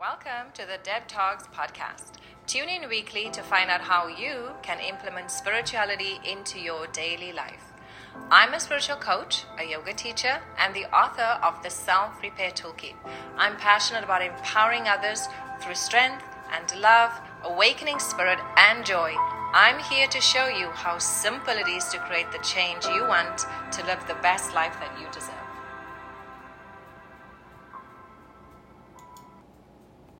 Welcome to the Deb Talks podcast. Tune in weekly to find out how you can implement spirituality into your daily life. I'm a spiritual coach, a yoga teacher, and the author of the Self Repair Toolkit. I'm passionate about empowering others through strength and love, awakening spirit, and joy. I'm here to show you how simple it is to create the change you want to live the best life that you deserve.